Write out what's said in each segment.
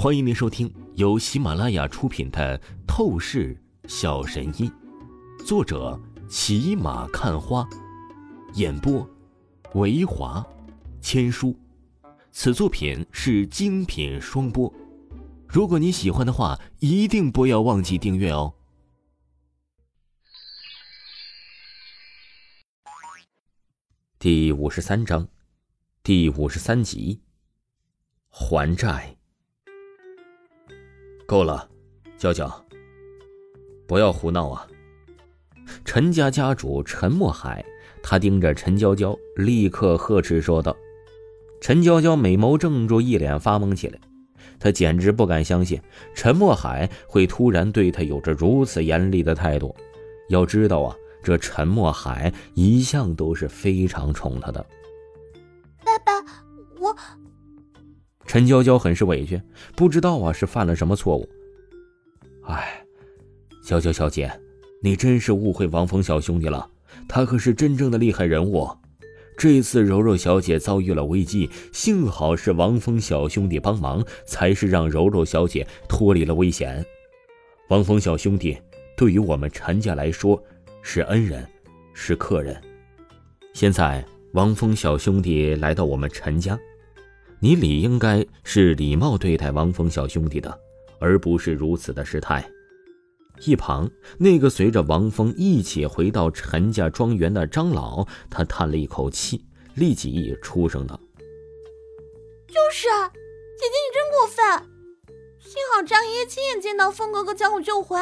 欢迎您收听由喜马拉雅出品的《透视小神医》，作者骑马看花，演播维华千书。此作品是精品双播。如果你喜欢的话，一定不要忘记订阅哦。第五十三章，第五十三集，还债。够了，娇娇，不要胡闹啊！陈家家主陈默海，他盯着陈娇娇，立刻呵斥说道：“陈娇娇美眸怔住，一脸发懵起来。她简直不敢相信陈默海会突然对她有着如此严厉的态度。要知道啊，这陈默海一向都是非常宠她的。”爸爸，我。陈娇娇很是委屈，不知道啊是犯了什么错误。哎，娇娇小姐，你真是误会王峰小兄弟了，他可是真正的厉害人物。这次柔柔小姐遭遇了危机，幸好是王峰小兄弟帮忙，才是让柔柔小姐脱离了危险。王峰小兄弟对于我们陈家来说是恩人，是客人。现在王峰小兄弟来到我们陈家。你理应该是礼貌对待王峰小兄弟的，而不是如此的失态。一旁那个随着王峰一起回到陈家庄园的张老，他叹了一口气，立即出声道：“就是啊，姐姐你真过分！幸好张爷爷亲眼见到峰哥哥将我救回，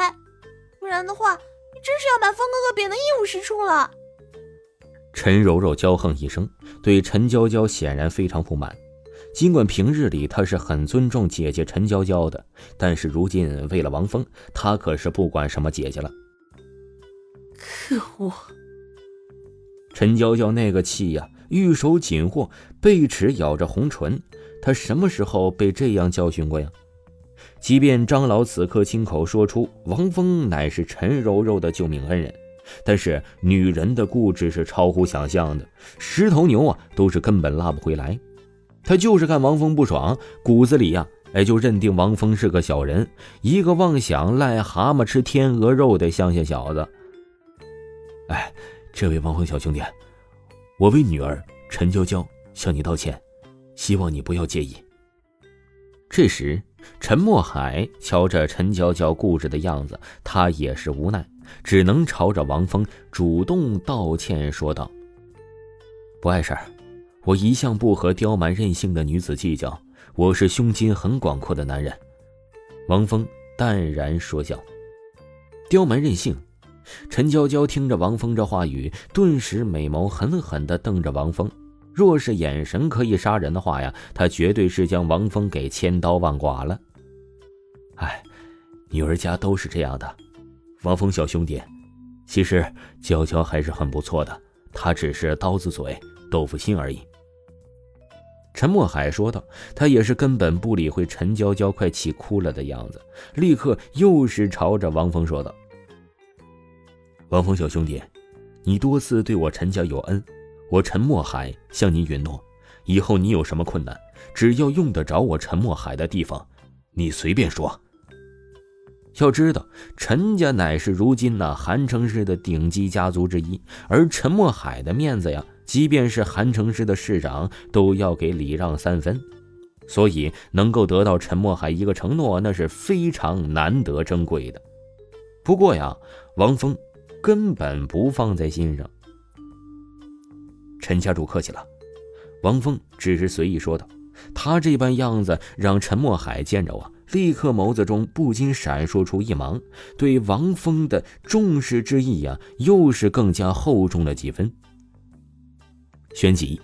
不然的话，你真是要把峰哥哥贬得一无是处了。”陈柔柔娇横一声，对陈娇娇显然非常不满。尽管平日里他是很尊重姐姐陈娇娇的，但是如今为了王峰，他可是不管什么姐姐了。可恶！陈娇娇那个气呀，玉手紧握，贝齿咬着红唇，她什么时候被这样教训过呀？即便张老此刻亲口说出王峰乃是陈柔柔的救命恩人，但是女人的固执是超乎想象的，十头牛啊都是根本拉不回来。他就是看王峰不爽，骨子里呀，哎，就认定王峰是个小人，一个妄想癞蛤蟆吃天鹅肉的乡下小子。哎，这位王峰小兄弟，我为女儿陈娇娇向你道歉，希望你不要介意。这时，陈默海瞧着陈娇娇固执的样子，他也是无奈，只能朝着王峰主动道歉说道：“不碍事儿。”我一向不和刁蛮任性的女子计较，我是胸襟很广阔的男人。王峰淡然说笑。刁蛮任性，陈娇娇听着王峰这话语，顿时美眸狠狠地瞪着王峰。若是眼神可以杀人的话呀，她绝对是将王峰给千刀万剐了。哎，女儿家都是这样的。王峰小兄弟，其实娇娇还是很不错的，她只是刀子嘴豆腐心而已。陈默海说道：“他也是根本不理会陈娇娇快气哭了的样子，立刻又是朝着王峰说道：‘王峰小兄弟，你多次对我陈家有恩，我陈默海向你允诺，以后你有什么困难，只要用得着我陈默海的地方，你随便说。要知道，陈家乃是如今那韩城市的顶级家族之一，而陈默海的面子呀。’”即便是韩城市的市长都要给礼让三分，所以能够得到陈默海一个承诺，那是非常难得珍贵的。不过呀，王峰根本不放在心上。陈家主客气了，王峰只是随意说道。他这般样子让陈默海见着啊，立刻眸子中不禁闪烁出一芒，对王峰的重视之意呀，又是更加厚重了几分。旋即，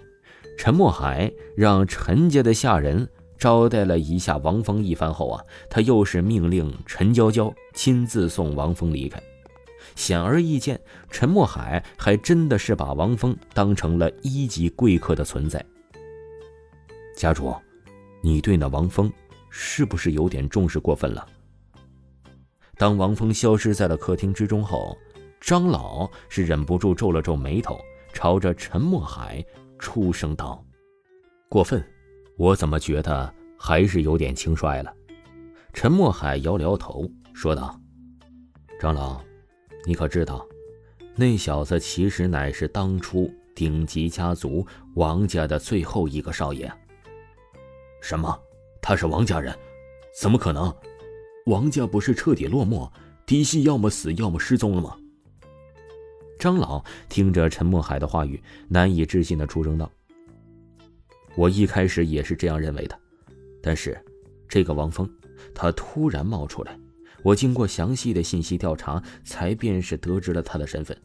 陈默海让陈家的下人招待了一下王峰一番后啊，他又是命令陈娇娇亲自送王峰离开。显而易见，陈默海还真的是把王峰当成了一级贵客的存在。家主，你对那王峰是不是有点重视过分了？当王峰消失在了客厅之中后，张老是忍不住皱了皱眉头。朝着陈默海出声道：“过分，我怎么觉得还是有点轻率了？”陈默海摇摇头，说道：“长老，你可知道，那小子其实乃是当初顶级家族王家的最后一个少爷。”“什么？他是王家人？怎么可能？王家不是彻底落寞，嫡系要么死，要么失踪了吗？”张老听着陈默海的话语，难以置信的出声道：“我一开始也是这样认为的，但是，这个王峰，他突然冒出来，我经过详细的信息调查，才便是得知了他的身份。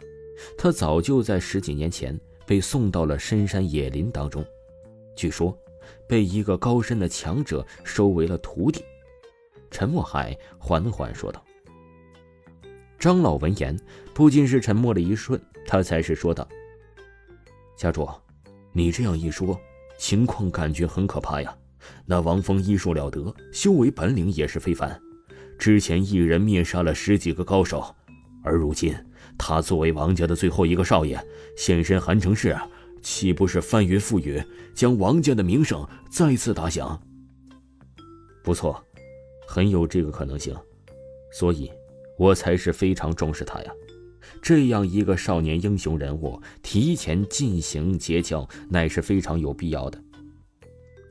他早就在十几年前被送到了深山野林当中，据说，被一个高深的强者收为了徒弟。”陈默海缓缓说道。张老闻言，不仅是沉默了一瞬，他才是说道：“家主，你这样一说，情况感觉很可怕呀。那王峰医术了得，修为本领也是非凡，之前一人灭杀了十几个高手，而如今他作为王家的最后一个少爷，现身韩城市，岂不是翻云覆雨，将王家的名声再次打响？不错，很有这个可能性，所以。”我才是非常重视他呀，这样一个少年英雄人物，提前进行结交，乃是非常有必要的。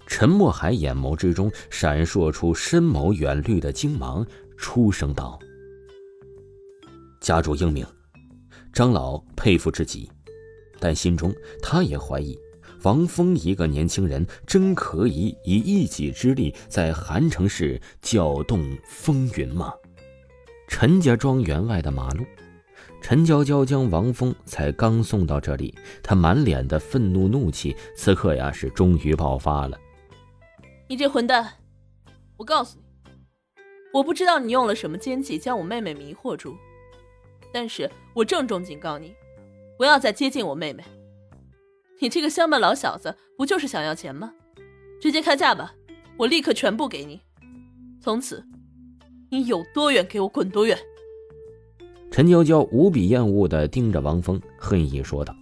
陈默海眼眸之中闪烁出深谋远虑的精芒，出声道：“家主英明。”张老佩服至极，但心中他也怀疑，王峰一个年轻人，真可以以一己之力在韩城市搅动风云吗？陈家庄园外的马路，陈娇娇将王峰才刚送到这里，她满脸的愤怒怒气，此刻呀是终于爆发了。你这混蛋！我告诉你，我不知道你用了什么奸计将我妹妹迷惑住，但是我郑重警告你，不要再接近我妹妹。你这个乡巴佬小子，不就是想要钱吗？直接开价吧，我立刻全部给你，从此。你有多远，给我滚多远！陈娇娇无比厌恶的盯着王峰，恨意说道：“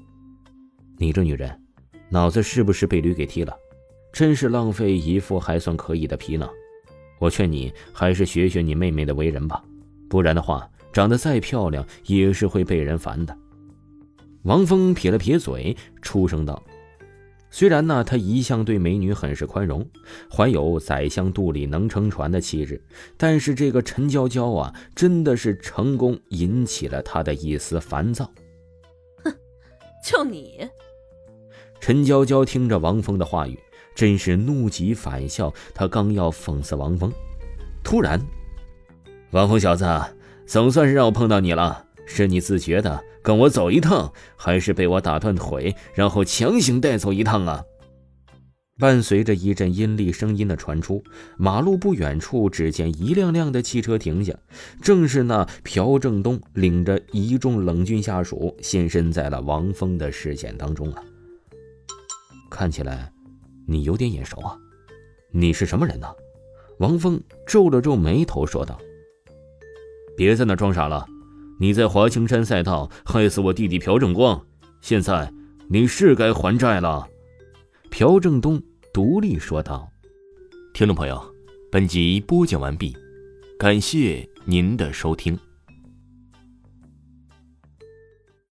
你这女人，脑子是不是被驴给踢了？真是浪费一副还算可以的皮囊。我劝你还是学学你妹妹的为人吧，不然的话，长得再漂亮也是会被人烦的。”王峰撇了撇嘴，出声道。虽然呢，他一向对美女很是宽容，怀有宰相肚里能撑船的气质，但是这个陈娇娇啊，真的是成功引起了他的一丝烦躁。哼，就你！陈娇娇听着王峰的话语，真是怒极反笑。他刚要讽刺王峰，突然，王峰小子，总算是让我碰到你了。是你自觉的跟我走一趟，还是被我打断腿，然后强行带走一趟啊？伴随着一阵阴厉声音的传出，马路不远处，只见一辆辆的汽车停下，正是那朴正东领着一众冷峻下属现身在了王峰的视线当中啊！看起来，你有点眼熟啊！你是什么人呢？王峰皱了皱眉头说道：“别在那装傻了。”你在华清山赛道害死我弟弟朴正光，现在你是该还债了。”朴正东独立说道。听众朋友，本集播讲完毕，感谢您的收听。